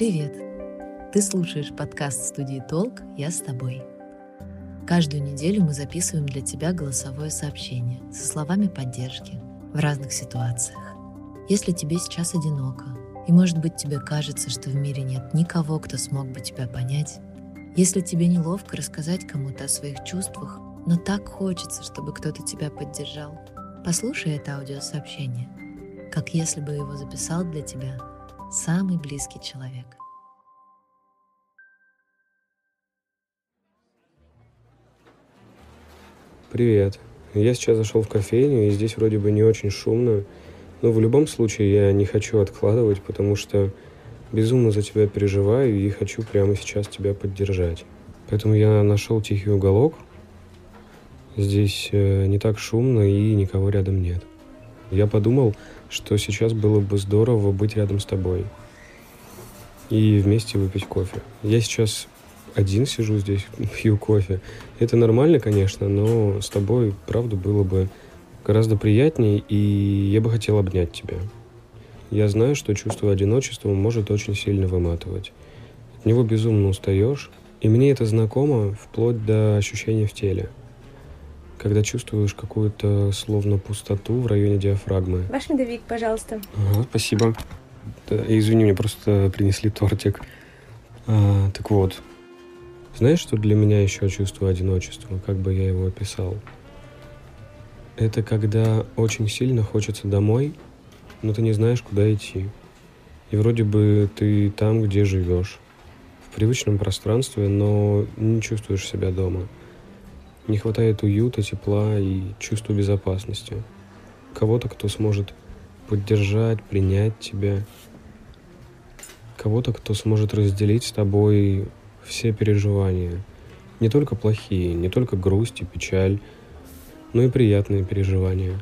Привет! Ты слушаешь подкаст студии «Толк» «Я с тобой». Каждую неделю мы записываем для тебя голосовое сообщение со словами поддержки в разных ситуациях. Если тебе сейчас одиноко, и может быть тебе кажется, что в мире нет никого, кто смог бы тебя понять, если тебе неловко рассказать кому-то о своих чувствах, но так хочется, чтобы кто-то тебя поддержал, послушай это аудиосообщение, как если бы его записал для тебя самый близкий человек. Привет. Я сейчас зашел в кофейню, и здесь вроде бы не очень шумно. Но в любом случае я не хочу откладывать, потому что безумно за тебя переживаю и хочу прямо сейчас тебя поддержать. Поэтому я нашел тихий уголок. Здесь э, не так шумно и никого рядом нет. Я подумал, что сейчас было бы здорово быть рядом с тобой и вместе выпить кофе. Я сейчас один сижу здесь, пью кофе. Это нормально, конечно, но с тобой, правда, было бы гораздо приятнее, и я бы хотел обнять тебя. Я знаю, что чувство одиночества может очень сильно выматывать. От него безумно устаешь, и мне это знакомо вплоть до ощущения в теле. Когда чувствуешь какую-то словно пустоту в районе диафрагмы. Ваш медовик, пожалуйста. Ага, спасибо. Извини, мне просто принесли тортик. А, так вот, знаешь, что для меня еще чувство одиночества? Как бы я его описал? Это когда очень сильно хочется домой, но ты не знаешь, куда идти. И вроде бы ты там, где живешь, в привычном пространстве, но не чувствуешь себя дома. Не хватает уюта, тепла и чувства безопасности. Кого-то, кто сможет поддержать, принять тебя. Кого-то, кто сможет разделить с тобой все переживания. Не только плохие, не только грусть и печаль, но и приятные переживания.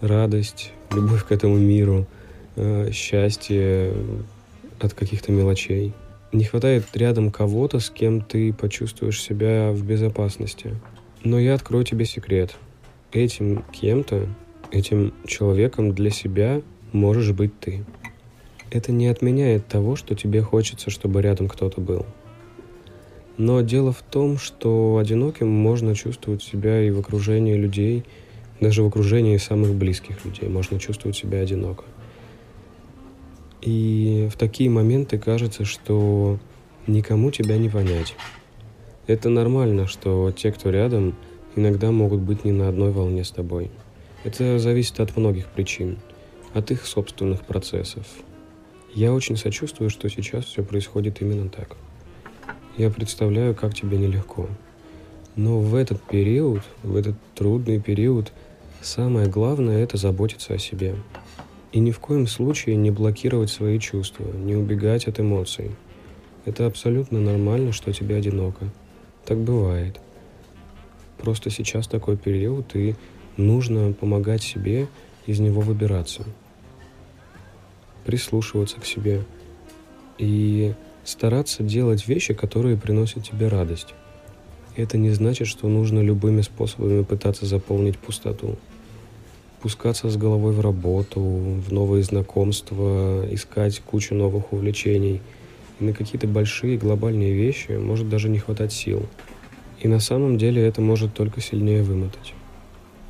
Радость, любовь к этому миру, э, счастье от каких-то мелочей. Не хватает рядом кого-то, с кем ты почувствуешь себя в безопасности. Но я открою тебе секрет. Этим кем-то, этим человеком для себя можешь быть ты. Это не отменяет того, что тебе хочется, чтобы рядом кто-то был. Но дело в том, что одиноким можно чувствовать себя и в окружении людей, даже в окружении самых близких людей можно чувствовать себя одиноко. И в такие моменты кажется, что никому тебя не понять. Это нормально, что те, кто рядом, иногда могут быть не на одной волне с тобой. Это зависит от многих причин, от их собственных процессов. Я очень сочувствую, что сейчас все происходит именно так. Я представляю, как тебе нелегко. Но в этот период, в этот трудный период, самое главное – это заботиться о себе. И ни в коем случае не блокировать свои чувства, не убегать от эмоций. Это абсолютно нормально, что тебе одиноко. Так бывает. Просто сейчас такой период, и нужно помогать себе из него выбираться. Прислушиваться к себе. И стараться делать вещи, которые приносят тебе радость. Это не значит, что нужно любыми способами пытаться заполнить пустоту. Пускаться с головой в работу, в новые знакомства, искать кучу новых увлечений. И на какие-то большие глобальные вещи может даже не хватать сил. И на самом деле это может только сильнее вымотать.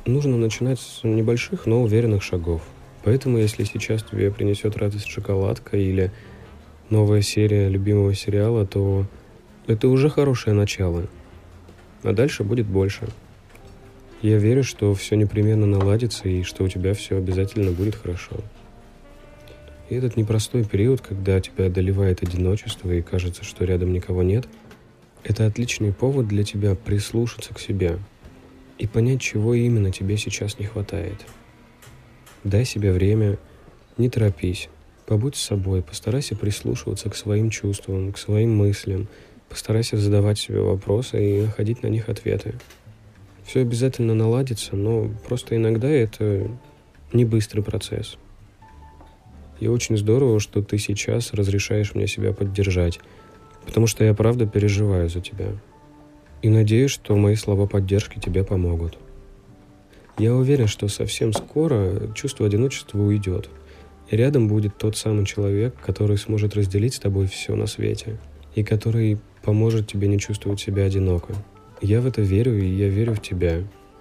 Нужно начинать с небольших, но уверенных шагов. Поэтому, если сейчас тебе принесет радость шоколадка или новая серия любимого сериала, то это уже хорошее начало. А дальше будет больше. Я верю, что все непременно наладится и что у тебя все обязательно будет хорошо. И этот непростой период, когда тебя одолевает одиночество и кажется, что рядом никого нет, это отличный повод для тебя прислушаться к себе и понять, чего именно тебе сейчас не хватает. Дай себе время, не торопись – Побудь с собой, постарайся прислушиваться к своим чувствам, к своим мыслям, постарайся задавать себе вопросы и находить на них ответы. Все обязательно наладится, но просто иногда это не быстрый процесс. И очень здорово, что ты сейчас разрешаешь мне себя поддержать, потому что я правда переживаю за тебя. И надеюсь, что мои слова поддержки тебе помогут. Я уверен, что совсем скоро чувство одиночества уйдет, и рядом будет тот самый человек, который сможет разделить с тобой все на свете, и который поможет тебе не чувствовать себя одиноко. Я в это верю, и я верю в тебя,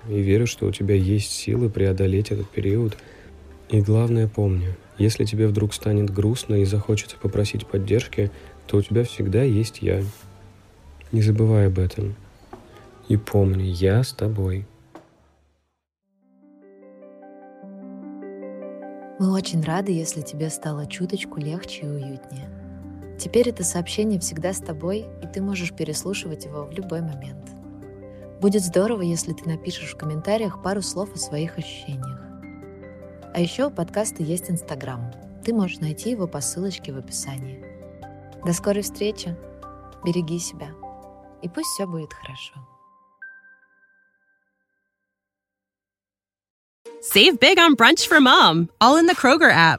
и верю, что у тебя есть силы преодолеть этот период. И главное помни, если тебе вдруг станет грустно и захочется попросить поддержки, то у тебя всегда есть я. Не забывай об этом. И помни, я с тобой. Мы очень рады, если тебе стало чуточку легче и уютнее. Теперь это сообщение всегда с тобой, и ты можешь переслушивать его в любой момент. Будет здорово, если ты напишешь в комментариях пару слов о своих ощущениях. А еще у подкаста есть Инстаграм. Ты можешь найти его по ссылочке в описании. До скорой встречи. Береги себя. И пусть все будет хорошо. Save big on brunch for mom, all in the Kroger app.